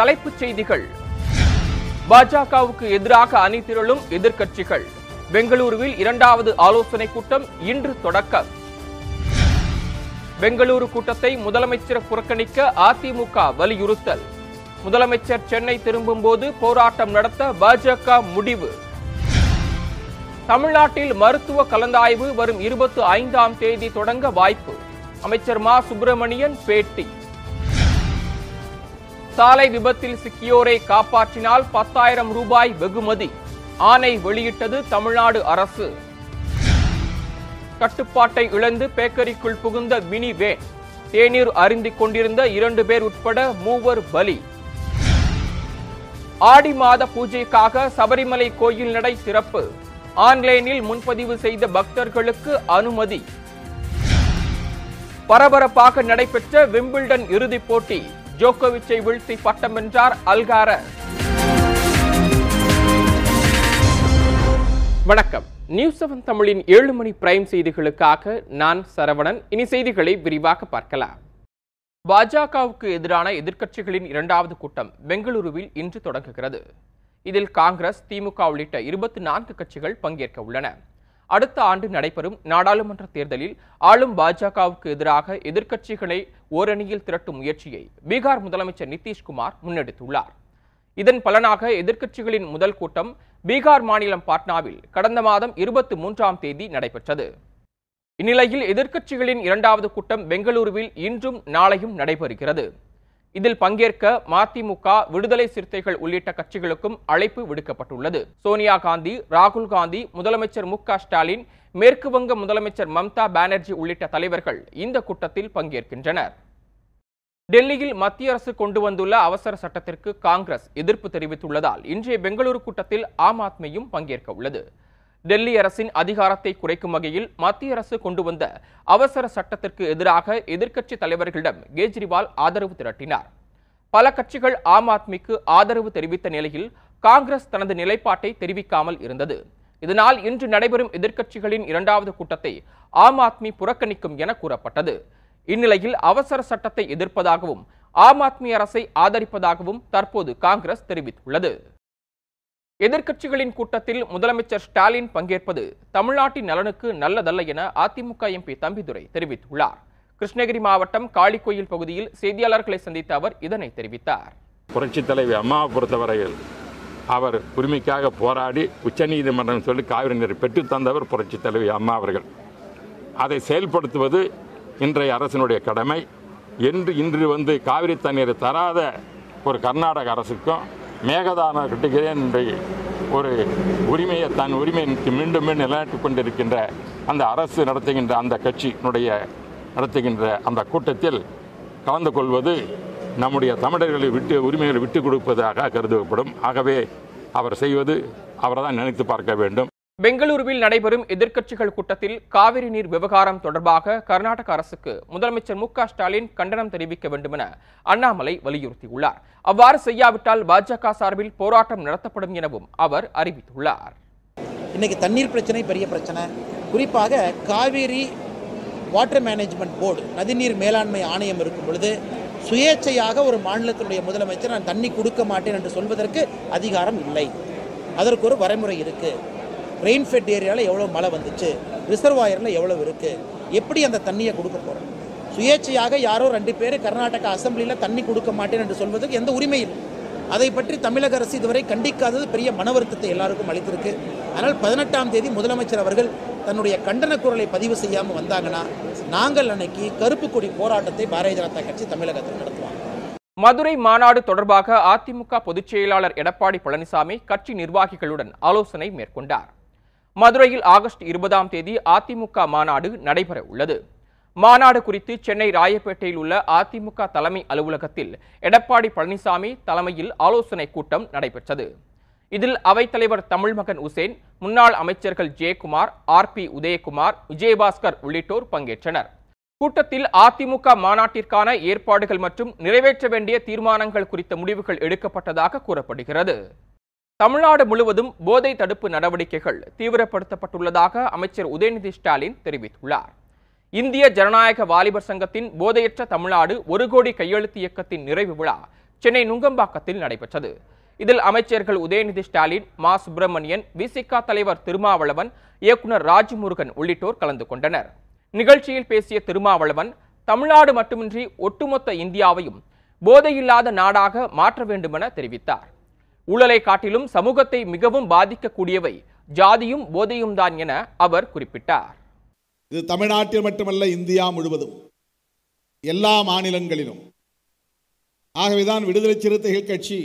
தலைப்புச் செய்திகள். பாஜகவுக்கு எதிராக அணி திரளும் எதிர்க்கட்சிகள். பெங்களூருவில் இரண்டாவது ஆலோசனை கூட்டம் இன்று தொடக்கம். பெங்களூரு கூட்டத்தை முதலமைச்சர் புறக்கணிக்க அதிமுக வலியுறுத்தல். முதலமைச்சர் சென்னை திரும்பும்போது போராட்டம் நடத்த பாஜக முடிவு. தமிழ்நாட்டில் மருத்துவ கலந்தாய்வு வரும் இருபத்தி ஐந்தாம் தேதி தொடங்க வாய்ப்பு. அமைச்சர் மா. சுப்பிரமணியன் பேட்டி. சாலை விபத்தில் சிக்கியோரை காப்பாற்றினால் பத்தாயிரம் ரூபாய் வெகுமதி. ஆணை வெளியிட்டது தமிழ்நாடு அரசு. கட்டுப்பாட்டை இழந்து பேக்கரிக்குள் புகுந்த மினி வேன். தேநீர் அருந்திக் கொண்டிருந்த இரண்டு பேர் உட்பட மூவர் பலி. ஆடி மாத பூஜைக்காக சபரிமலை கோயில் நடை திறப்பு. ஆன்லைனில் முன்பதிவு செய்த பக்தர்களுக்கு அனுமதி. பரபரப்பாக நடைபெற்ற விம்பிள்டன் இறுதிப் போட்டி. ஜோகோவிச்சை வீழ்த்தி பட்டம் வென்றார் அல்கார. வணக்கம். நியூஸ் செவன் தமிழின் ஏழு மணி பிரைம் செய்திகளுக்காக நான் சரவணன். இனி செய்திகளை விரிவாக பார்க்கலாம். பாஜகவுக்கு எதிரான எதிர்க்கட்சிகளின் இரண்டாவது கூட்டம் பெங்களூருவில் இன்று தொடங்குகிறது. இதில் காங்கிரஸ் திமுக உள்ளிட்ட இருபத்தி நான்கு கட்சிகள் பங்கேற்க உள்ளன. அடுத்த ஆண்டு நடைபெறும் நாடாளுமன்ற தேர்தலில் ஆளும் பாஜகவுக்கு எதிராக எதிர்க்கட்சிகளை ஓரணியில் திரட்டும் முயற்சியை பீகார் முதலமைச்சர் நிதிஷ்குமார் முன்னெடுத்துள்ளார். இதன் பலனாக எதிர்க்கட்சிகளின் முதல் கூட்டம் பீகார் மாநிலம் பாட்னாவில் கடந்த மாதம் இருபத்தி மூன்றாம் தேதி நடைபெற்றது. இந்நிலையில் எதிர்க்கட்சிகளின் இரண்டாவது கூட்டம் பெங்களூருவில் இன்றும் நாளையும் நடைபெறுகிறது. இதில் பங்கேற்க மதிமுக விடுதலை சிறுத்தைகள் உள்ளிட்ட கட்சிகளுக்கும் அழைப்பு விடுக்கப்பட்டுள்ளது. சோனியா காந்தி ராகுல் காந்தி முதலமைச்சர் மு ஸ்டாலின் மேற்கு வங்க முதலமைச்சர் மம்தா பானர்ஜி உள்ளிட்ட தலைவர்கள் இந்த கூட்டத்தில் பங்கேற்கின்றனர். டெல்லியில் மத்திய அரசு கொண்டு வந்துள்ள அவசர சட்டத்திற்கு காங்கிரஸ் எதிர்ப்பு தெரிவித்துள்ளதால் இன்றைய பெங்களூரு கூட்டத்தில் ஆம் ஆத்மியும் பங்கேற்க உள்ளது டெல்லி அரசின் அதிகாரத்தை குறைக்கும் வகையில் மத்திய அரசு கொண்டு வந்த அவசர சட்டத்திற்கு எதிராக எதிர்க்கட்சி தலைவர்களிடம் கெஜ்ரிவால் ஆதரவு திரட்டினார். பல கட்சிகள் ஆம் ஆத்மிக்கு ஆதரவு தெரிவித்த நிலையில் காங்கிரஸ் தனது நிலைப்பாட்டை தெரிவிக்காமல் இருந்தது. இதனால் இன்று நடைபெறும் எதிர்க்கட்சிகளின் இரண்டாவது கூட்டத்தை ஆம் ஆத்மி புறக்கணிக்கும் என கூறப்பட்டது. இந்நிலையில் அவசர சட்டத்தை எதிர்ப்பதாகவும் ஆம் ஆத்மி அரசை ஆதரிப்பதாகவும் தற்போது காங்கிரஸ் தெரிவித்துள்ளது. எதிர்க்கட்சிகளின் கூட்டத்தில் முதலமைச்சர் ஸ்டாலின் பங்கேற்பது தமிழ்நாட்டின் நலனுக்கு நல்லதல்ல என அதிமுக எம்பி தம்பிதுரை தெரிவித்துள்ளார். கிருஷ்ணகிரி மாவட்டம் காளிக்கோயில் பகுதியில் செய்தியாளர்களை சந்தித்த அவர் இதனை தெரிவித்தார். புரட்சித் தலைவி அம்மாவை பொறுத்தவரையில் அவர் உரிமைக்காக போராடி உச்சநீதிமன்றம் சொல்லி காவிரி நீரை பெற்று தந்தவர் புரட்சித் தலைவி அம்மா அவர்கள். அதை செயல்படுத்துவது இன்றைய அரசினுடைய கடமை. என்று இன்று வந்து காவிரி தண்ணீரை தராத ஒரு கர்நாடக அரசுக்கும் மேகதான கட்டுகிறேன் என்ற ஒரு உரிமையை தன் உரிமையை மீண்டும் மீண்டும் நிலைநாட்டிக் கொண்டிருக்கின்ற அந்த அரசு நடத்துகின்ற அந்த கட்சியினுடைய நடத்துகின்ற அந்த கூட்டத்தில் கலந்து கொள்வது நம்முடைய தமிழர்களை விட்டு உரிமைகளை விட்டுக் கொடுப்பதாக கருதப்படும். ஆகவே அவர் செய்வது அவரை தான் நினைத்து பார்க்க வேண்டும். பெங்களூருவில் நடைபெறும் எதிர்க்கட்சிகள் கூட்டத்தில் காவிரி நீர் விவகாரம் தொடர்பாக கர்நாடக அரசுக்கு முதலமைச்சர் மு ஸ்டாலின் கண்டனம் தெரிவிக்க வேண்டுமென அண்ணாமலை வலியுறுத்தியுள்ளார். அவ்வாறு செய்யாவிட்டால் பாஜக சார்பில் போராட்டம் நடத்தப்படும் எனவும் அவர் அறிவித்துள்ளார். இன்னைக்கு தண்ணீர் பிரச்சனை பெரிய பிரச்சனை. குறிப்பாக காவேரி வாட்டர் மேனேஜ்மெண்ட் போர்டு நதிநீர் மேலாண்மை ஆணையம் இருக்கும் பொழுது சுயேட்சையாக ஒரு மாநிலத்தினுடைய முதலமைச்சர் நான் தண்ணி கொடுக்க மாட்டேன் என்று சொல்வதற்கு அதிகாரம் இல்லை. அதற்கு ஒரு வரைமுறை இருக்குது ரெயின்ஃபெட் ஏரியாவில் எவ்வளோ மழை வந்துச்சு? ரிசர்வாயரில் எவ்வளோ இருக்குது எப்படி அந்த தண்ணியை கொடுக்க போகிறோம் சுயேட்சையாக யாரோ ரெண்டு பேர் கர்நாடகா அசம்பிளியில் தண்ணி கொடுக்க மாட்டேன் என்று சொல்வதற்கு எந்த உரிமை இல்லை. அதை பற்றி தமிழக அரசு இதுவரை கண்டிக்காதது பெரிய மன வருத்தத்தை எல்லாருக்கும் அளித்திருக்கு. அதனால் பதினெட்டாம் தேதி முதலமைச்சர் அவர்கள் தன்னுடைய கண்டன குரலை பதிவு செய்யாமல் வந்தாங்கன்னா நாங்கள் அன்னைக்கு கருப்பு கொடி போராட்டத்தை பாரதிய ஜனதா கட்சி தமிழகத்தில் நடத்துவாங்க. மதுரை மாநாடு தொடர்பாக அதிமுக பொதுச் செயலாளர் எடப்பாடி பழனிசாமி கட்சி நிர்வாகிகளுடன் ஆலோசனை மேற்கொண்டார். மதுரையில் ஆகஸ்ட் இருபதாம் தேதி அதிமுக மாநாடு நடைபெற உள்ளது மாநாடு குறித்து சென்னை ராயப்பேட்டையில் உள்ள அதிமுக தலைமை அலுவலகத்தில் எடப்பாடி பழனிசாமி தலைமையில் ஆலோசனை கூட்டம் நடைபெற்றது. இதில் அவைத்தலைவர் தமிழ்மகன் உசேன் முன்னாள் அமைச்சர்கள் ஜெயக்குமார் ஆர் பி உதயகுமார் விஜயபாஸ்கர் உள்ளிட்டோர் பங்கேற்றனர். கூட்டத்தில் அதிமுக மாநாட்டிற்கான ஏற்பாடுகள் மற்றும் நிறைவேற்ற வேண்டிய தீர்மானங்கள் குறித்த முடிவுகள் எடுக்கப்பட்டதாக கூறப்படுகிறது. தமிழ்நாடு முழுவதும் போதை தடுப்பு நடவடிக்கைகள் தீவிரப்படுத்தப்பட்டுள்ளதாக அமைச்சர் உதயநிதி ஸ்டாலின் தெரிவித்துள்ளார். இந்திய ஜனநாயக வாலிபர் சங்கத்தின் போதையற்ற தமிழ்நாடு ஒரு கோடி கையெழுத்து இயக்கத்தின் நிறைவு விழா சென்னை நுங்கம்பாக்கத்தில் நடைபெற்றது. இதில் அமைச்சர்கள் உதயநிதி ஸ்டாலின் மா. சுப்பிரமணியன் விசிகா தலைவர் திருமாவளவன் இயக்குனர் ராஜ்முருகன் உள்ளிட்டோர் கலந்து கொண்டனர். நிகழ்ச்சியில் பேசிய திருமாவளவன் தமிழ்நாடு மட்டுமின்றி ஒட்டுமொத்த இந்தியாவையும் போதையில்லாத நாடாக மாற்ற வேண்டுமென தெரிவித்தார். ஊழலை காட்டிலும் சமூகத்தை மிகவும் பாதிக்கக்கூடியவை. ஜாதியும் போதையும் தான் என அவர் குறிப்பிட்டார். இது தமிழ்நாட்டில் மட்டுமல்ல இந்தியா முழுவதும். எல்லா மாநிலங்களிலும். ஆகவேதான் விடுதலை சிறுத்தைகள் கட்சி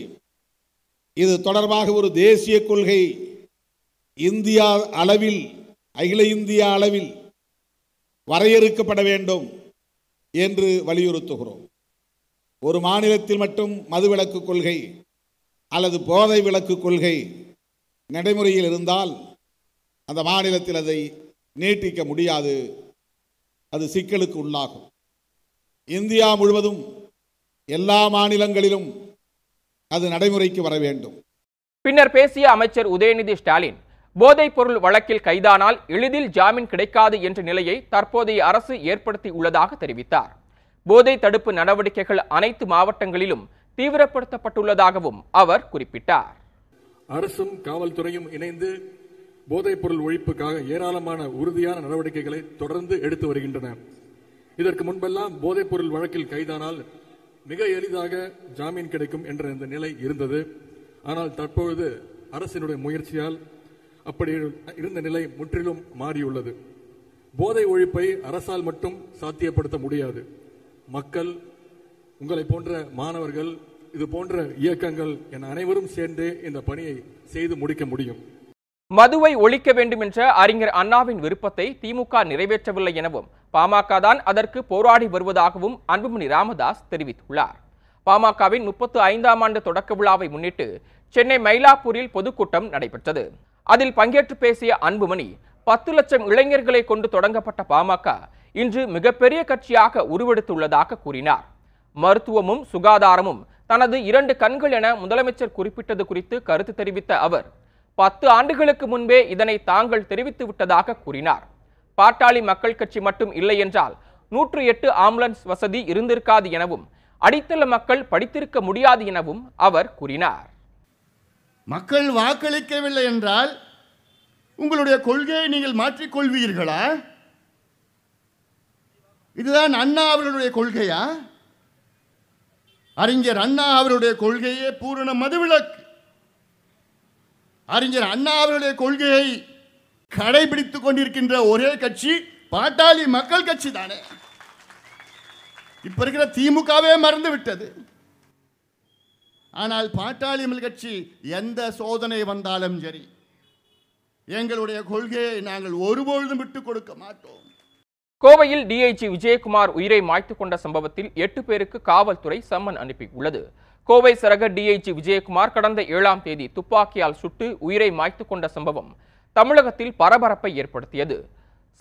இது தொடர்பாக ஒரு தேசிய கொள்கை. இந்தியா அளவில் அகில இந்திய அளவில் வரையறுக்கப்பட வேண்டும் என்று வலியுறுத்துகிறோம். ஒரு மாநிலத்தில் மட்டும் மதுவிலக்கு கொள்கை. அல்லது போதை விளக்கு கொள்கை நடைமுறையில் இருந்தால் அந்த மாநிலத்தில் அதை நீட்டிக்க முடியாது. அது சிக்கலுக்கு உள்ளாகும். இந்தியா முழுவதும் எல்லா மாநிலங்களிலும் அது நடைமுறைக்கு வர வேண்டும். பின்னர் பேசிய அமைச்சர் உதயநிதி ஸ்டாலின் போதைப் பொருள் வழக்கில் கைதானால் எளிதில் ஜாமீன் கிடைக்காது என்ற நிலையை தற்போதைய அரசு ஏற்படுத்தி உள்ளதாக தெரிவித்தார். போதை தடுப்பு நடவடிக்கைகள் அனைத்து மாவட்டங்களிலும் தீவிரப்படுத்தப்பட்டுள்ளதாகவும் அவர் குறிப்பிட்டார். அரசும் காவல்துறையும் இணைந்து போதைப் பொருள் ஒழிப்புக்காக ஏராளமான உறுதியான நடவடிக்கைகளை தொடர்ந்து எடுத்து வருகின்றன. இதற்கு முன்பெல்லாம் போதைப் பொருள் வழக்கில் கைதானால் மிக எளிதாக ஜாமீன் கிடைக்கும் என்ற இந்த நிலை இருந்தது. ஆனால் தற்பொழுது அரசினுடைய முயற்சியால் அப்படி இருந்த நிலை முற்றிலும் மாறியுள்ளது. போதை ஒழிப்பை அரசால் மட்டும் சாத்தியப்படுத்த முடியாது. மக்கள் உங்களை போன்ற மாணவர்கள் இது போன்ற இயக்கங்கள் என அனைவரும் சேர்ந்து இந்த பணியை செய்து முடிக்க முடியும். மதுவை ஒழிக்க வேண்டும் என்ற அறிஞர் அண்ணாவின் விருப்பத்தை திமுக நிறைவேற்றவில்லை எனவும் பாமக தான் அதற்கு போராடி வருவதாகவும் அன்புமணி ராமதாஸ் தெரிவித்துள்ளார். பாமகவின் முப்பத்து ஐந்தாம் ஆண்டு தொடக்க விழாவை முன்னிட்டு சென்னை மயிலாப்பூரில் பொதுக்கூட்டம் நடைபெற்றது. அதில் பங்கேற்று பேசிய அன்புமணி பத்து லட்சம் இளைஞர்களை கொண்டு தொடங்கப்பட்ட பாமக இன்று மிகப்பெரிய கட்சியாக உருவெடுத்துள்ளதாக கூறினார். மருத்துவமும் சுகாதாரமும் தனது இரண்டு கண்கள் என முதலமைச்சர் குறிப்பிட்டது குறித்து கருத்து தெரிவித்த அவர் பத்து ஆண்டுகளுக்கு முன்பே இதனை தாங்கள் தெரிவித்து விட்டதாக கூறினார். பாட்டாளி மக்கள் கட்சி மட்டும் இல்லை என்றால் நூற்று எட்டு ஆம்புலன்ஸ் வசதி இருந்திருக்காது எனவும் அடித்தள மக்கள் படித்திருக்க முடியாது எனவும் அவர் கூறினார். மக்கள் வாக்களிக்கவில்லை என்றால் உங்களுடைய கொள்கையை நீங்கள் மாற்றிக்கொள்வீர்களா? இதுதான் அண்ணா அவர்களுடைய கொள்கையா? அறிஞர் அண்ணா அவருடைய கொள்கையே பூரண மதுவிலக்கு. அறிஞர் அண்ணா அவருடைய கொள்கையை கடைபிடித்துக் கொண்டிருக்கின்ற ஒரே கட்சி பாட்டாளி மக்கள் கட்சி தானே. இப்ப இருக்கிற திமுகவே மறந்து விட்டது ஆனால் பாட்டாளி மக்கள் கட்சி எந்த சோதனை வந்தாலும் சரி எங்களுடைய கொள்கையை நாங்கள் ஒருபொழுதும் விட்டுக் கொடுக்க மாட்டோம். கோவையில் டிஐஜி விஜயகுமார் உயிரை மாய்த்துக் கொண்ட சம்பவத்தில் எட்டு பேருக்கு காவல்துறை சம்மன் அனுப்பியுள்ளது. கோவை சரக டிஐஜி விஜயகுமார் கடந்த ஏழாம் தேதி துப்பாக்கியால் சுட்டு உயிரை மாய்த்துக் கொண்ட சம்பவம் தமிழகத்தில் பரபரப்பை ஏற்படுத்தியது.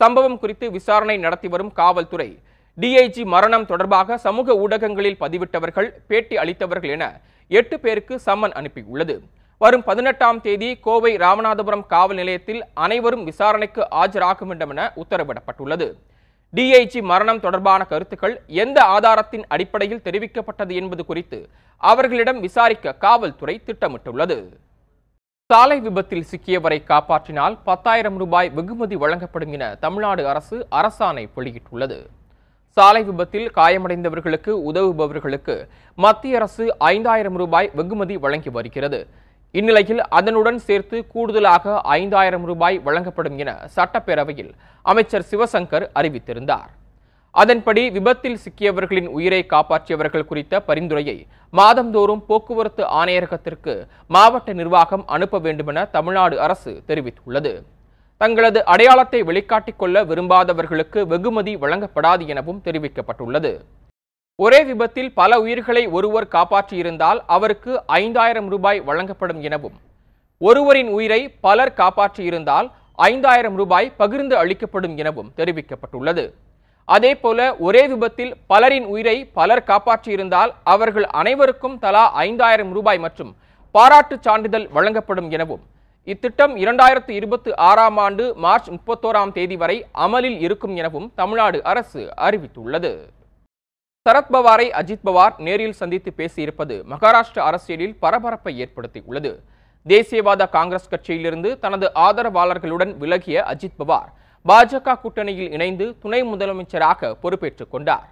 சம்பவம் குறித்து விசாரணை நடத்தி வரும் காவல்துறை டிஐஜி மரணம் தொடர்பாக சமூக ஊடகங்களில் பதிவிட்டவர்கள் பேட்டி அளித்தவர்கள் என எட்டு பேருக்கு சம்மன் அனுப்பியுள்ளது. வரும் பதினெட்டாம் தேதி கோவை ராமநாதபுரம் காவல் நிலையத்தில் அனைவரும் விசாரணைக்கு ஆஜராக வேண்டும் என உத்தரவிடப்பட்டுள்ளது. டிஐஜி மரணம் தொடர்பான கருத்துக்கள் எந்த ஆதாரத்தின் அடிப்படையில் தெரிவிக்கப்பட்டது என்பது குறித்து அவர்களிடம் விசாரிக்க காவல்துறை திட்டமிட்டுள்ளது. சாலை விபத்தில் சிக்கியவரை காப்பாற்றினால் பத்தாயிரம் ரூபாய் வெகுமதி வழங்கப்படும் என தமிழ்நாடு அரசு அரசாணை வெளியிட்டுள்ளது. சாலை விபத்தில் காயமடைந்தவர்களுக்கு உதவுபவர்களுக்கு மத்திய அரசு ஐந்தாயிரம் ரூபாய் வெகுமதி வழங்கி வருகிறது. இந்நிலையில் அதனுடன் சேர்த்து கூடுதலாக ஐந்தாயிரம் ரூபாய் வழங்கப்படும் என சட்டப்பேரவையில் அமைச்சர் சிவசங்கர் அறிவித்திருந்தார். அதன்படி விபத்தில் சிக்கியவர்களின் உயிரை காப்பாற்றியவர்கள் குறித்த பரிந்துரையை மாதந்தோறும் போக்குவரத்து ஆணையரகத்திற்கு மாவட்ட நிர்வாகம் அனுப்ப வேண்டுமென தமிழ்நாடு அரசு தெரிவித்துள்ளது. தங்களது அடையாளத்தை வெளிக்காட்டிக் கொள்ள விரும்பாதவர்களுக்கு வெகுமதி வழங்கப்படாது எனவும் தெரிவிக்கப்பட்டுள்ளது. ஒரே விபத்தில் பல உயிர்களை ஒருவர் காப்பாற்றியிருந்தால் அவருக்கு ஐந்தாயிரம் ரூபாய் வழங்கப்படும் எனவும். ஒருவரின் உயிரை பலர் காப்பாற்றியிருந்தால் ஐந்தாயிரம் ரூபாய் பகிர்ந்து அளிக்கப்படும் எனவும் தெரிவிக்கப்பட்டுள்ளது. அதேபோல ஒரே விபத்தில் பலரின் உயிரை பலர் காப்பாற்றியிருந்தால் அவர்கள் அனைவருக்கும் தலா ஐந்தாயிரம் ரூபாய் மற்றும் பாராட்டுச் சான்றிதழ் வழங்கப்படும் எனவும். இத்திட்டம் இரண்டாயிரத்து இருபத்தி ஆறாம் ஆண்டு மார்ச் முப்பத்தோராம் தேதி வரை அமலில் இருக்கும் எனவும் தமிழ்நாடு அரசு அறிவித்துள்ளது. சரத்பவாரை அஜித் பவார் நேரில் சந்தித்து பேசியிருப்பது மகாராஷ்டிர அரசியலில் பரபரப்பை ஏற்படுத்தியுள்ளது. தேசியவாத காங்கிரஸ் கட்சியிலிருந்து தனது ஆதரவாளர்களுடன் விலகிய அஜித் பவார் பாஜக கூட்டணியில் இணைந்து துணை முதலமைச்சராக பொறுப்பேற்றுக் கொண்டார்.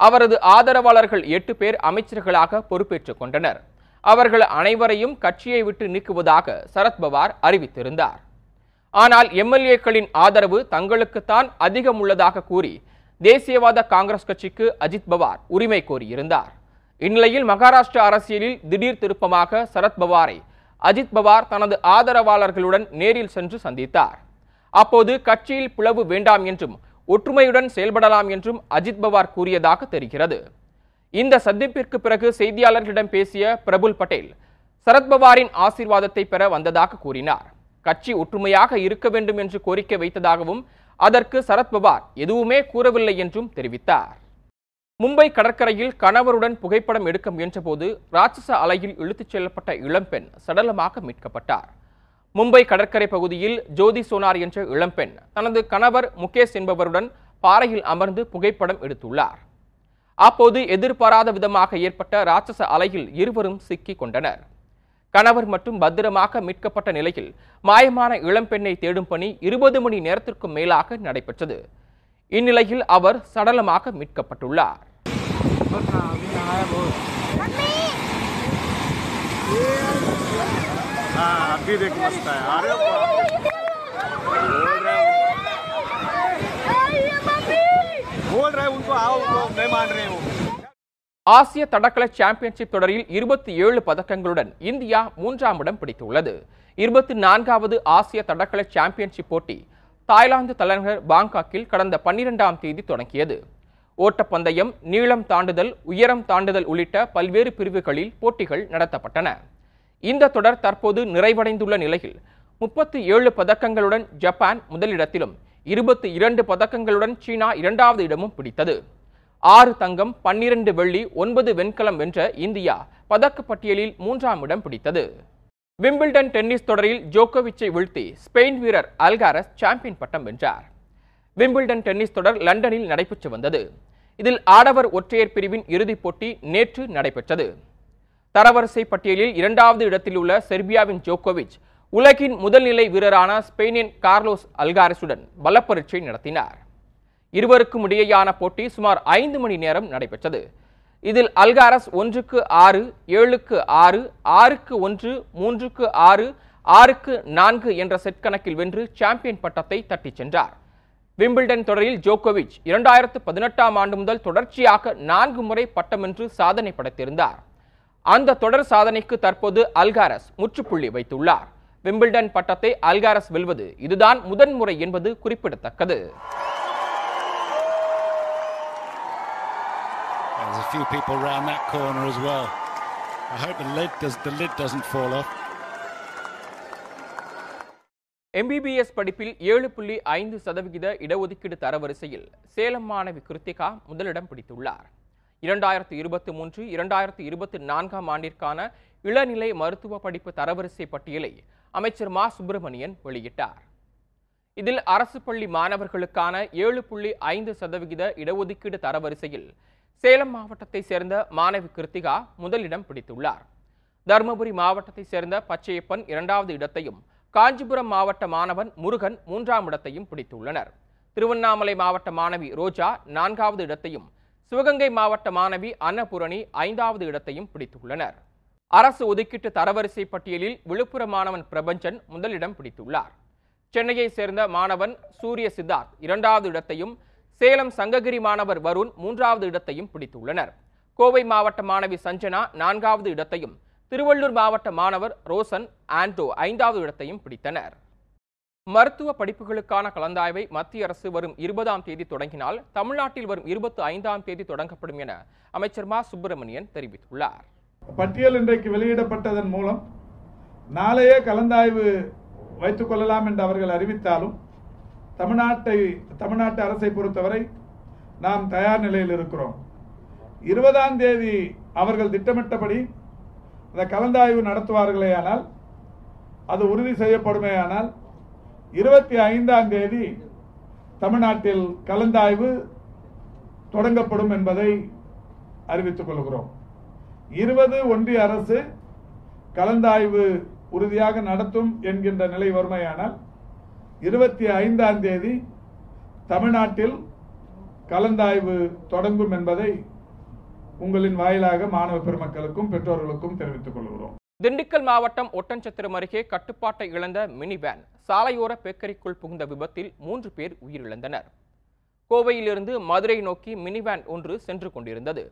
அவரது ஆதரவாளர்கள் எட்டு பேர் அமைச்சர்களாக பொறுப்பேற்றுக் கொண்டனர். அவர்கள் அனைவரையும் கட்சியை விட்டு நீக்குவதாக சரத்பவார் அறிவித்திருந்தார். ஆனால் எம்எல்ஏக்களின் ஆதரவு தங்களுக்குத்தான் அதிகம் உள்ளதாக கூறி தேசியவாத காங்கிரஸ் கட்சிக்கு அஜித் பவார் உரிமை கோரியிருந்தார். இந்நிலையில் மகாராஷ்டிரா அரசியலில் திடீர் திருப்பமாக சரத் பவாரை அஜித் பவார் தனது ஆதரவாளர்களுடன் நேரில் சென்று சந்தித்தார். அப்போது கட்சியில் பிளவு வேண்டாம் என்றும் ஒற்றுமையுடன் செயல்படலாம் என்றும் அஜித் பவார் கூறியதாக தெரிகிறது. இந்த சந்திப்பிற்கு பிறகு செய்தியாளர்களிடம் பேசிய பிரபுல் பட்டேல் சரத்பவாரின் ஆசீர்வாதத்தை பெற வந்ததாக கூறினார். கட்சி ஒற்றுமையாக இருக்க வேண்டும் என்று கோரிக்கை வைத்ததாகவும் அதற்கு சரத்பவார் எதுவுமே கூறவில்லை என்றும் தெரிவித்தார். மும்பை கடற்கரையில் கணவருடன் புகைப்படம் எடுக்க முயன்றபோது ராட்சச அலையில் இழுத்துச் செல்லப்பட்ட இளம்பெண் சடலமாக மீட்கப்பட்டார். மும்பை கடற்கரை பகுதியில் ஜோதி சோனார் என்ற இளம்பெண் தனது கணவர் முகேஷ் என்பவருடன் பாறையில் அமர்ந்து புகைப்படம் எடுத்துள்ளார். அப்போது எதிர்பாராத விதமாக ஏற்பட்ட ராட்சச அலையில் இருவரும் சிக்கிக் கொண்டனர். கணவர் மட்டும் பத்திரமாக மீட்கப்பட்ட நிலையில் மாயமான இளம்பெண்ணை தேடும் பணி இருபது மணி நேரத்திற்கும் மேலாக நடைபெற்றது இந்நிலையில் அவர் சடலமாக மீட்கப்பட்டுள்ளார் अभी देख मस्त है अरे बाप रे। बोल रहे हैं उनको आओ उनको नहीं मान रहे वो ஆசிய தடகள சாம்பியன்ஷிப் தொடரில் இருபத்தி ஏழு பதக்கங்களுடன் இந்தியா மூன்றாம் இடம் பிடித்துள்ளது. இருபத்தி நான்காவது ஆசிய தடகள சாம்பியன்ஷிப் போட்டி தாய்லாந்து தலைநகர் பாங்காக்கில் கடந்த பன்னிரெண்டாம் தேதி தொடங்கியது. ஓட்டப்பந்தயம் நீளம் தாண்டுதல் உயரம் தாண்டுதல் உள்ளிட்ட பல்வேறு பிரிவுகளில் போட்டிகள் நடத்தப்பட்டன. இந்த தொடர் தற்போது நிறைவடைந்துள்ள நிலையில் முப்பத்தி ஏழு பதக்கங்களுடன் ஜப்பான் முதலிடத்திலும் இருபத்தி இரண்டு பதக்கங்களுடன் சீனா இரண்டாவது இடமும் பிடித்தது. ஆறு தங்கம் பன்னிரண்டு வெள்ளி ஒன்பது வெண்கலம் வென்ற இந்தியா பதக்க பட்டியலில் மூன்றாம் இடம் பிடித்தது. விம்பிள்டன் டென்னிஸ் தொடரில் ஜோகோவிச்சை வீழ்த்தி ஸ்பெயின் வீரர் அல்காரஸ் சாம்பியன் பட்டம் வென்றார். விம்பிள்டன் டென்னிஸ் தொடர் லண்டனில் நடைபெற்று வந்தது. இதில் ஆடவர் ஒற்றையர் பிரிவின் இறுதிப் போட்டி நேற்று நடைபெற்றது. தரவரிசை பட்டியலில் இரண்டாவது இடத்தில் உள்ள செர்பியாவின் ஜோகோவிச் உலகின் முதல்நிலை வீரரான ஸ்பெயினின் கார்லோஸ் அல்காரஸுடன் பலப்பரீட்சை நடத்தினார். இருவருக்கும் இடையேயான போட்டி சுமார் ஐந்து மணி நேரம் நடைபெற்றது. இதில் அல்காரஸ் ஒன்றுக்கு ஆறு ஏழுக்கு ஆறு ஆறுக்கு ஒன்று மூன்றுக்கு ஆறு ஆறுக்கு நான்கு என்ற செட் கணக்கில் வென்று சாம்பியன் பட்டத்தை தட்டிச் சென்றார். விம்பிள்டன் தொடரில் ஜோகோவிச் இரண்டாயிரத்து பதினெட்டாம் ஆண்டு முதல் தொடர்ச்சியாக நான்கு முறை பட்டம் என்று சாதனை படைத்திருந்தார். அந்த தொடர் சாதனைக்கு தற்போது அல்காரஸ் முற்றுப்புள்ளி வைத்துள்ளார். விம்பிள்டன் பட்டத்தை அல்காரஸ் வெல்வது இதுதான் முதன்முறை என்பது குறிப்பிடத்தக்கது. There's a few people around that corner as well. I hope the lid does the lid doesn't fall off. MBBS படிப்பில் ஏழு புள்ளி ஐந்து சதவிகித இடஒதுக்கீடு தரவரிசையில் சேலம் மாணவி கிருத்திகா முதலிடம் பிடித்துள்ளார் இரண்டாயிரத்து இருபத்தி மூன்று இரண்டாயிரத்து இருபத்தி நான்காம் ஆண்டிற்கான இளநிலை மருத்துவ படிப்பு தரவரிசை பட்டியலை அமைச்சர் மா சுப்பிரமணியன் வெளியிட்டார் இதில் அரசு பள்ளி மாணவர்களுக்கான ஏழு புள்ளி ஐந்து சதவிகித இடஒதுக்கீடு தரவரிசையில் சேலம் மாவட்டத்தை சேர்ந்த மாணவி கிருத்திகா முதலிடம் பிடித்துள்ளார். தருமபுரி மாவட்டத்தை சேர்ந்த பச்சையப்பன் இரண்டாவது இடத்தையும் காஞ்சிபுரம் மாவட்ட மாணவன் முருகன் மூன்றாம் இடத்தையும் பிடித்துள்ளனர். திருவண்ணாமலை மாவட்ட மாணவி ரோஜா நான்காவது இடத்தையும் சிவகங்கை மாவட்ட மாணவி அன்னபூரணி ஐந்தாவது இடத்தையும் பிடித்துள்ளனர். அரசு ஒதுக்கீட்டு தரவரிசை பட்டியலில் விழுப்புரம் மாணவன் பிரபஞ்சன் முதலிடம் பிடித்துள்ளார். சென்னையை சேர்ந்த மாணவன் சூரிய சித்தார்த் இரண்டாவது இடத்தையும் சேலம் சங்ககிரி மாணவர் வருண் மூன்றாவது இடத்தையும் பிடித்துள்ளனர். கோவை மாவட்ட மாணவி சஞ்சனா நான்காவது இடத்தையும் திருவள்ளூர் மாவட்ட மாணவர் ரோசன் ஆண்டோ ஐந்தாவது இடத்தையும் பிடித்தனர். மருத்துவ படிப்புகளுக்கான கலந்தாய்வை மத்திய அரசு வரும் இருபதாம் தேதி தொடங்கினால் தமிழ்நாட்டில் வரும் இருபத்தி ஐந்தாம் தேதி தொடங்கப்படும் என அமைச்சர் மா. சுப்பிரமணியன் தெரிவித்துள்ளார். பட்டியல் இன்றைக்கு வெளியிடப்பட்டதன் மூலம் நாளையே கலந்தாய்வு வைத்துக் கொள்ளலாம் என்று அவர்கள் அறிவித்தாலும் தமிழ்நாட்டை தமிழ்நாட்டு அரசை பொறுத்தவரை நாம் தயார் நிலையில் இருக்கிறோம். இருபதாம் தேதி அவர்கள் திட்டமிட்டபடி அந்த கலந்தாய்வு நடத்துவார்களேயானால் அது உறுதி செய்யப்படுமேயானால் இருபத்தி ஐந்தாம் தேதி தமிழ்நாட்டில் கலந்தாய்வு தொடங்கப்படும் என்பதை அறிவித்துக் கொள்கிறோம். இருபது ஒன்றிய அரசு கலந்தாய்வு உறுதியாக நடத்தும் என்கின்ற நிலை வருமையானால் இருபத்தி ஐந்தாம் தேதி தமிழ்நாட்டில் கலந்தாய்வு தொடங்கும் என்பதை உங்களின் வாயிலாக மாணவ பெருமக்களுக்கும் பெற்றோர்களுக்கும் தெரிவித்துக் கொள்கிறோம். திண்டுக்கல் மாவட்டம் ஒட்டன்சத்திரம் அருகே கட்டுப்பாட்டை இழந்த மினி வேன் சாலையோர பேக்கரிக்குள் புகுந்த விபத்தில் மூன்று பேர் உயிரிழந்தனர். கோவையிலிருந்து மதுரை நோக்கி மினி வேன் ஒன்று சென்று கொண்டிருந்தது.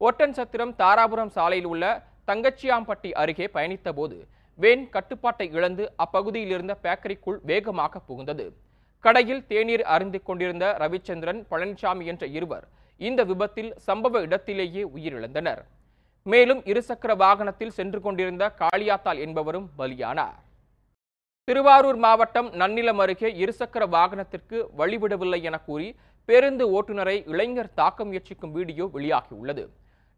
ஒட்டன்சத்திரம் தாராபுரம் சாலையில் உள்ள தங்கச்சியாம்பட்டி அருகே பயணித்தபோது வேன் கட்டுப்பாட்டை இழந்து அப்பகுதியில் இருந்த பேக்கரிக்குள் வேகமாக புகுந்தது. கடையில் தேநீர் அருந்து கொண்டிருந்த ரவிச்சந்திரன் பழனிசாமி என்ற இருவர் இந்த விபத்தில் சம்பவ இடத்திலேயே உயிரிழந்தனர். மேலும் இருசக்கர வாகனத்தில் சென்று கொண்டிருந்த காளியாத்தாள் என்பவரும் பலியானார். திருவாரூர் மாவட்டம் நன்னிலம் அருகே இருசக்கர வாகனத்திற்கு வழிவிடவில்லை என கூறி பேருந்து ஓட்டுநரை இளைஞர் தாக்க முயற்சிக்கும் வீடியோ வெளியாகியுள்ளது.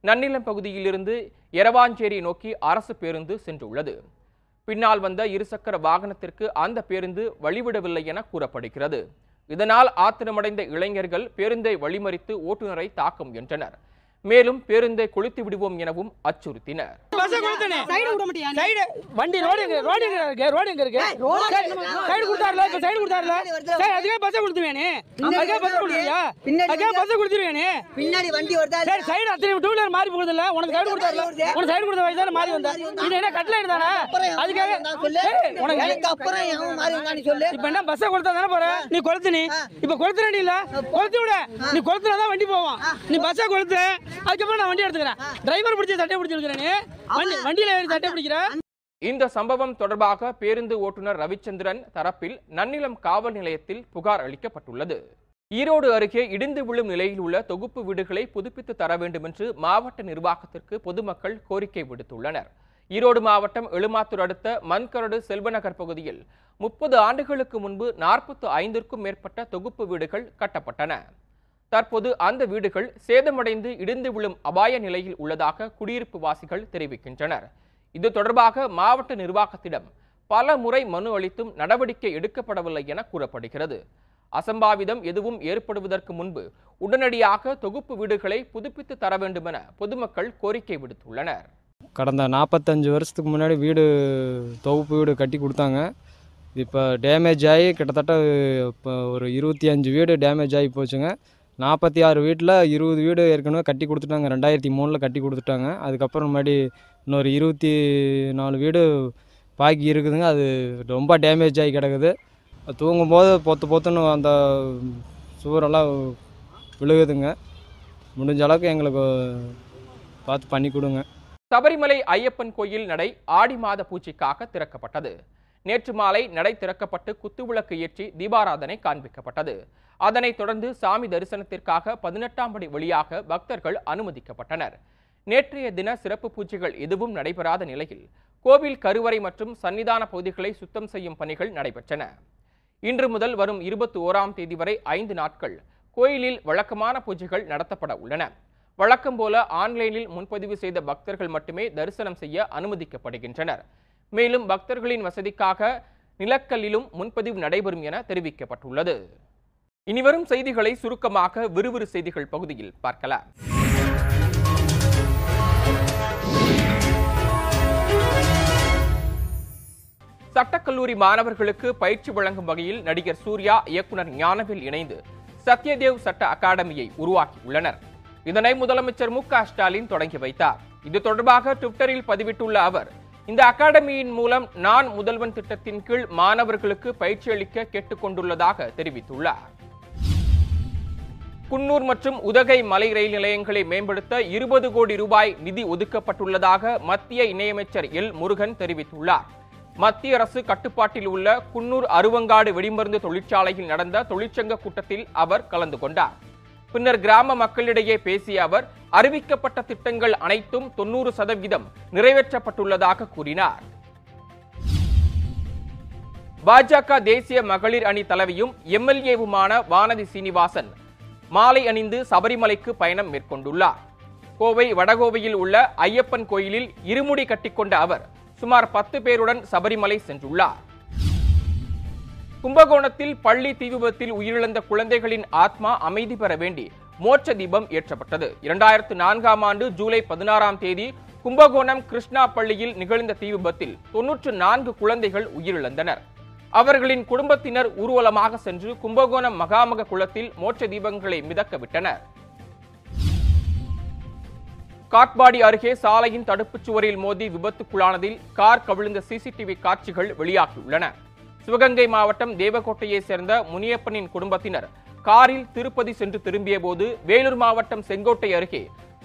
நன்னிலம் பகுதியிலிருந்து எரவாஞ்சேரி நோக்கி அரசு பேருந்து சென்றுள்ளது. பின்னால் வந்த இருசக்கர வாகனத்திற்கு அந்த பேருந்து வழிவிடவில்லை என கூறப்படுகிறது. இதனால் ஆத்திரமடைந்த இளைஞர்கள் பேருந்தை வழிமறித்து ஓட்டுநரை தாக்க முயன்றனர் மேலும் பேருந்தை கொளுத்தி விடுவோம் எனவும் அச்சுறுத்தினர். வண்டி ரோடு ரோடு எங்க இருக்கு? ரோடு எங்க இருக்கு? சைடு கொடுத்தாருல இப்ப சைடு கொடுத்தாருல? சரி அதுக்கே பஸ்ஸை கொடுத்துவேனே அதுக்கே பஸ்ஸை கொடுத்துருவியா? அதுக்கே பஸ்ஸை கொடுத்துருவேனே பின்னாடி வண்டி வருதா சரி சைடு அத்தனை டூ வீலர் மாறி போகுது இல்ல உனக்கு சைடு கொடுத்தாருல? உனக்கு சைடு கொடுத்த வயசு தானே மாறி வந்தா. இது என்ன கட்லைன் தானே? அதுக்காக உனக்கு எனக்கு அப்புறம் எவன் மாறி வந்தான்னு சொல்லு. இப்ப என்ன பஸ்ஸை கொடுத்தா தானே போற? நீ கொளுத்து நீ. இப்ப கொளுத்துறடி இல்ல. கொளுத்து விட. நீ கொளுத்துறதா வண்டி போவோம் நீ பஸ்ஸை கொளுத்து. அதுக்கப்புறம் நான் வண்டி எடுத்துக்கிறேன். டிரைவர் பிடிச்சி சட்டை பிடிச்சிருக்கிறேன் வண்டியில ஏறி சட்டை பிடிக்கிற இந்த சம்பவம் தொடர்பாக பேருந்து ஓட்டுநர் ரவிச்சந்திரன் தரப்பில் நன்னிலம் காவல் நிலையத்தில் புகார் அளிக்கப்பட்டுள்ளது. ஈரோடு அருகே இடிந்து விழும் நிலையில் உள்ள தொகுப்பு வீடுகளை புதுப்பித்து தர வேண்டும் என்று மாவட்ட நிர்வாகத்திற்கு பொதுமக்கள் கோரிக்கை விடுத்துள்ளனர். ஈரோடு மாவட்டம் எழுமாத்தூர் அடுத்த மண்கரடு செல்வநகர் பகுதியில் முப்பது ஆண்டுகளுக்கு முன்பு நாற்பத்து ஐந்திற்கும் மேற்பட்ட தொகுப்பு வீடுகள் கட்டப்பட்டன. தற்போது அந்த வீடுகள் சேதமடைந்து இடிந்து விழும் அபாய நிலையில் உள்ளதாக குடியிருப்பு வாசிகள் தெரிவிக்கின்றனர். இது தொடர்பாக மாவட்ட நிர்வாகத்திடம் பல முறை மனு அளித்தும் நடவடிக்கை எடுக்கப்படவில்லை என கூறப்படுகிறது. அசம்பாவிதம் எதுவும் ஏற்படுவதற்கு முன்பு உடனடியாக தொகுப்பு வீடுகளை புதுப்பித்து தர வேண்டுமென பொதுமக்கள் கோரிக்கை விடுத்துள்ளனர். கடந்த நாற்பத்தஞ்சு வருஷத்துக்கு முன்னாடி வீடு தொகுப்பு வீடு கட்டி கொடுத்தாங்க. இப்போ டேமேஜ் ஆகி கிட்டத்தட்ட இப்போ ஒரு இருபத்தி அஞ்சு வீடு டேமேஜ் ஆகி போச்சுங்க. நாற்பத்தி ஆறு வீட்டில் இருபது வீடு ஏற்கனவே கட்டி கொடுத்துட்டாங்க. ரெண்டாயிரத்தி மூணில் கட்டி கொடுத்துட்டாங்க. அதுக்கப்புறம் மறுபடி இன்னொரு இருபத்தி நாலு வீடு பாக்கி இருக்குதுங்க. அது ரொம்ப டேமேஜ் ஆகி கிடக்குது. தூங்கும்போது பொத்து பொத்துன்னு அந்த சுவரெல்லாம் விழுகுதுங்க. முடிஞ்ச அளவுக்கு எங்களுக்கு பார்த்து பண்ணி கொடுங்க. சபரிமலை ஐயப்பன் கோயில் நடை ஆடி மாத பூஜைக்காக திறக்கப்பட்டது. நேற்று மாலை நடை திறக்கப்பட்டு குத்துவிளக்கு ஏற்றி தீபாராதனை காண்பிக்கப்பட்டது. அதனைத் தொடர்ந்து சாமி தரிசனத்திற்காக பதினெட்டாம் படி வழியாக பக்தர்கள் அனுமதிக்கப்பட்டனர். நேற்றைய தின சிறப்பு பூஜைகள் எதுவும் நடைபெறாத நிலையில் கோவில் கருவறை மற்றும் சன்னிதான பகுதிகளை சுத்தம் செய்யும் பணிகள் நடைபெற்றன. இன்று முதல் வரும் இருபத்தி ஓராம் தேதி வரை ஐந்து நாட்கள் கோயிலில் வழக்கமான பூஜைகள் நடத்தப்பட உள்ளன. வழக்கம் போல ஆன்லைனில் முன்பதிவு செய்த பக்தர்கள் மட்டுமே தரிசனம் செய்ய அனுமதிக்கப்படுகின்றனர். மேலும் பக்தர்களின் வசதிக்காக நிலக்கல்லிலும் முன்பதிவு நடைபெறும் என தெரிவிக்கப்பட்டுள்ளது. இனிவரும் செய்திகளை சுருக்கமாக விறுவிறு செய்திகள் பகுதியில் பார்க்கலாம். சட்டக்கல்லூரி மாணவர்களுக்கு பயிற்சி வழங்கும் வகையில் நடிகர் சூர்யா இயக்குனர் ஞானவில் இணைந்து சத்யதேவ் சட்ட அகாடமியை உருவாக்கியுள்ளனர். இதனை முதலமைச்சர் மு க ஸ்டாலின் தொடங்கி வைத்தார். இது தொடர்பாக ட்விட்டரில் பதிவிட்டுள்ள அவர் இந்த அகாடமியின் மூலம் நான் முதல்வன் திட்டத்தின் கீழ் மாணவர்களுக்கு பயிற்சி அளிக்க கேட்டுக்கொண்டுள்ளதாக தெரிவித்துள்ளார். குன்னூர் மற்றும் உதகை மலை ரயில் நிலையங்களை மேம்படுத்த இருபது கோடி ரூபாய் நிதி ஒதுக்கப்பட்டுள்ளதாக மத்திய இணையமைச்சர் எல். முருகன் தெரிவித்துள்ளார். மத்திய அரசு கட்டுப்பாட்டில் உள்ள குன்னூர் அருவங்காடு வெடிமருந்து தொழிற்சாலையில் நடந்த தொழிற்சங்க கூட்டத்தில் அவர் கலந்து கொண்டார். பின்னர் கிராம மக்களிடையே பேசிய அவர் அறிவிக்கப்பட்ட திட்டங்கள் அனைத்தும் தொண்ணூறு சதவீதம் நிறைவேற்றப்பட்டுள்ளதாக கூறினார். பாஜக தேசிய மகளிர் அணி தலைவியும் எம்எல்ஏவுமான வானதி சீனிவாசன் மாலை அணிந்து சபரிமலைக்கு பயணம் மேற்கொண்டுள்ளார். கோவை வடகோவையில் உள்ள ஐயப்பன் கோயிலில் இருமுடி கட்டிக்கொண்ட அவர் சுமார் பத்து பேருடன் சபரிமலை சென்றுள்ளார். கும்பகோணத்தில் பள்ளி தீ விபத்தில் உயிரிழந்த குழந்தைகளின் ஆத்மா அமைதி பெற வேண்டி மோட்ச தீபம் ஏற்றப்பட்டது. இரண்டாயிரத்து நான்காம் ஆண்டு ஜூலை பதினாறாம் தேதி கும்பகோணம் கிருஷ்ணா பள்ளியில் நிகழ்ந்த தீ விபத்தில் தொன்னூற்று நான்கு குழந்தைகள் உயிரிழந்தனர். அவர்களின் குடும்பத்தினர் ஊர்வலமாக சென்று கும்பகோணம் மகாமக குளத்தில் மோட்ச தீபங்களை மிதக்க விட்டனர். காட்பாடி அருகே சாலையின் தடுப்புச் சுவரில் மோதி விபத்துக்குள்ளானதில் கார் கவிழ்ந்த சிசிடிவி காட்சிகள் வெளியாகியுள்ளன. சிவகங்கை மாவட்டம் தேவக்கோட்டையை சேர்ந்த முனியப்பனின் குடும்பத்தினர் காரில் திருப்பதி சென்று திரும்பிய போது வேலூர் மாவட்டம் செங்கோட்டை அருகே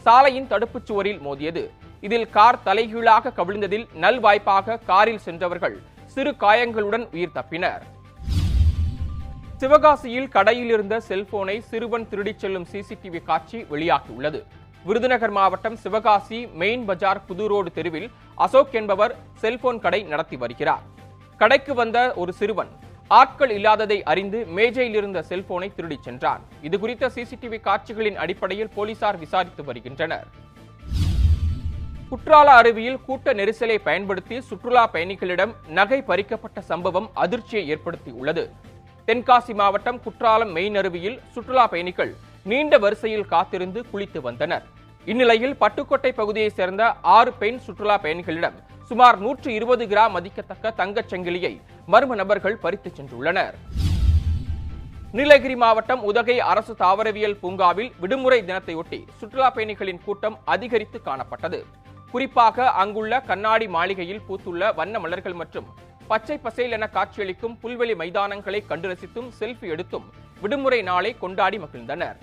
சாலையின் தடுப்புச் சுவரில் மோதியது. இதில் கார் தலைகீழாக கவிழ்ந்ததில் நல்வாய்ப்பாக காரில் சென்றவர்கள் சிறு காயங்களுடன் உயிர் தப்பினர். சிவகாசியில் கடையில் இருந்த செல்போனை சிறுவன் திருடிச் செல்லும் சிசிடிவி காட்சி வெளியாகியுள்ளது. விருதுநகர் மாவட்டம் சிவகாசி மெயின் பஜார் புது ரோடு தெருவில் அசோக் என்பவர் செல்போன் கடை நடத்தி வருகிறார். கடைக்கு வந்த ஒரு சிறுவன் ஆட்கள் இல்லாததை அறிந்து மேஜையில் இருந்த செல்போனை திருடிச் சென்றான். இது குறித்த சிசிடிவி காட்சிகளின் அடிப்படையில் போலீசார் விசாரித்து வருகின்றனர். குற்றால அருவியில் கூட்ட நெரிசலை பயன்படுத்தி சுற்றுலா பயணிகளிடம் நகை பறிக்கப்பட்ட சம்பவம் அதிர்ச்சியை ஏற்படுத்தியுள்ளது. தென்காசி மாவட்டம் குற்றாலம் மெயின் அருவியில் சுற்றுலா பயணிகள் நீண்ட வரிசையில் காத்திருந்து குளித்து வந்தனர். இந்நிலையில் பட்டுக்கோட்டை பகுதியைச் சேர்ந்த ஆறு பெண் சுற்றுலா பயணிகளிடம் சுமார் நூற்று இருபது கிராம் மதிக்கத்தக்க தங்கச் சங்கிலியை மர்ம நபர்கள் பறித்துச் சென்றுள்ளனர். நீலகிரி மாவட்டம் உதகை அரசு தாவரவியல் பூங்காவில் விடுமுறை தினத்தையொட்டி சுற்றுலா பயணிகளின் கூட்டம் அதிகரித்து காணப்பட்டது. குறிப்பாக அங்குள்ள கண்ணாடி மாளிகையில் பூத்துள்ள வண்ண மலர்கள் மற்றும் பச்சை பசேல் என காட்சியளிக்கும் புல்வெளி மைதானங்களை கண்டு ரசித்தும் செல்ஃபி எடுத்தும் விடுமுறை நாளை கொண்டாடி மகிழ்ந்தனர்.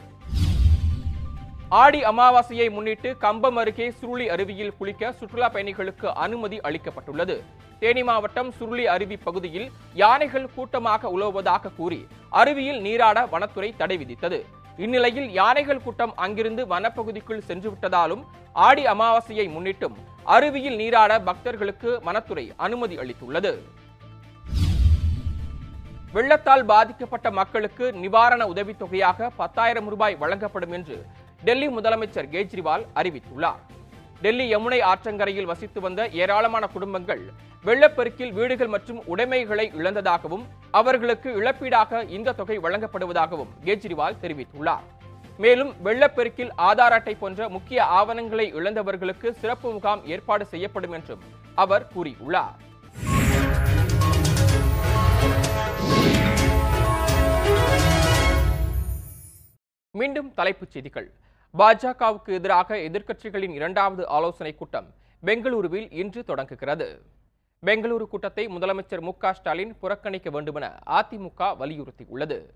ஆடி அமாவாசையை முன்னிட்டு கம்பம் அருகே சுருளி அருவியில் குளிக்க சுற்றுலா பயணிகளுக்கு அனுமதி அளிக்கப்பட்டுள்ளது. தேனி மாவட்டம் சுருளி அருவி பகுதியில் யானைகள் கூட்டமாக உலவுவதாக கூறி அருவியில் நீராட வனத்துறை தடை விதித்தது. இந்நிலையில் யானைகள் கூட்டம் அங்கிருந்து வனப்பகுதிக்குள் சென்றுவிட்டதாலும் ஆடி அமாவாசையை முன்னிட்டும் அருவியில் நீராட பக்தர்களுக்கு வனத்துறை அனுமதி அளித்துள்ளது. வெள்ளத்தால் பாதிக்கப்பட்ட மக்களுக்கு நிவாரண உதவித் தொகையாக பத்தாயிரம் ரூபாய் வழங்கப்படும் என்று டெல்லி முதலமைச்சர் கெஜ்ரிவால் அறிவித்துள்ளார். டெல்லி யமுனை ஆற்றங்கரையில் வசித்து வந்த ஏராளமான குடும்பங்கள் வெள்ளப்பெருக்கில் வீடுகள் மற்றும் உடைமைகளை இழந்ததாகவும் அவர்களுக்கு இழப்பீடாக இந்த தொகை வழங்கப்படுவதாகவும் கெஜ்ரிவால் தெரிவித்துள்ளார். மேலும் வெள்ளப்பெருக்கில் ஆதார் அட்டை போன்ற முக்கிய ஆவணங்களை இழந்தவர்களுக்கு சிறப்பு முகாம் ஏற்பாடு செய்யப்படும் என்றும் அவர் கூறியுள்ளார். மீண்டும் தலைப்புச் செய்திகள். பாஜகவுக்கு எதிராக எதிர்க்கட்சிகளின் இரண்டாவது ஆலோசனைக் கூட்டம் பெங்களூருவில் இன்று தொடங்குகிறது. பெங்களூரு கூட்டத்தை முதலமைச்சர் மு ஸ்டாலின் புறக்கணிக்க வேண்டுமென அதிமுக வலியுறுத்தியுள்ளது.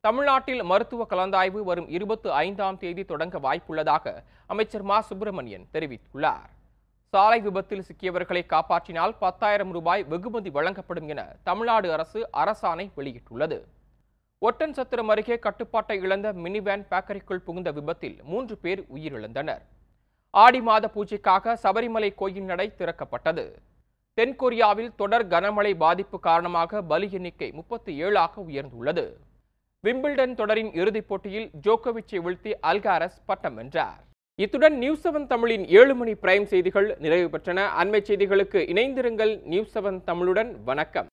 தமிழ்நாட்டில் மருத்துவ கலந்தாய்வு வரும் இருபத்தி ஐந்தாம் தேதி தொடங்க வாய்ப்புள்ளதாக அமைச்சர் மா. சுப்பிரமணியன் தெரிவித்துள்ளார். சாலை விபத்தில் சிக்கியவர்களை காப்பாற்றினால் பத்தாயிரம் ரூபாய் வெகுமதி வழங்கப்படும் என தமிழ்நாடு அரசு அரசாணை வெளியிட்டுள்ளது. ஒட்டன் சத்திரம் அருகே கட்டுப்பாட்டை இழந்த மினி வேன் பேக்கரிக்குள் புகுந்த விபத்தில் மூன்று பேர் உயிரிழந்தனர். ஆடி மாத பூஜைக்காக சபரிமலை கோயில் நடை திறக்கப்பட்டது. தென்கொரியாவில் தொடர் கனமழை பாதிப்பு காரணமாக பலி எண்ணிக்கை முப்பத்தி ஏழாக உயர்ந்துள்ளது. விம்பிள்டன் தொடரின் இறுதிப் போட்டியில் ஜோகோவிச்சை வீழ்த்தி அல்காரஸ் பட்டம் வென்றார். இத்துடன் நியூஸ் செவன் தமிழின் ஏழு மணி பிரைம் செய்திகள் நிறைவு பெற்றன. அண்மை செய்திகளுக்கு இணைந்திருங்கள் நியூஸ் செவன் தமிழுடன். வணக்கம்.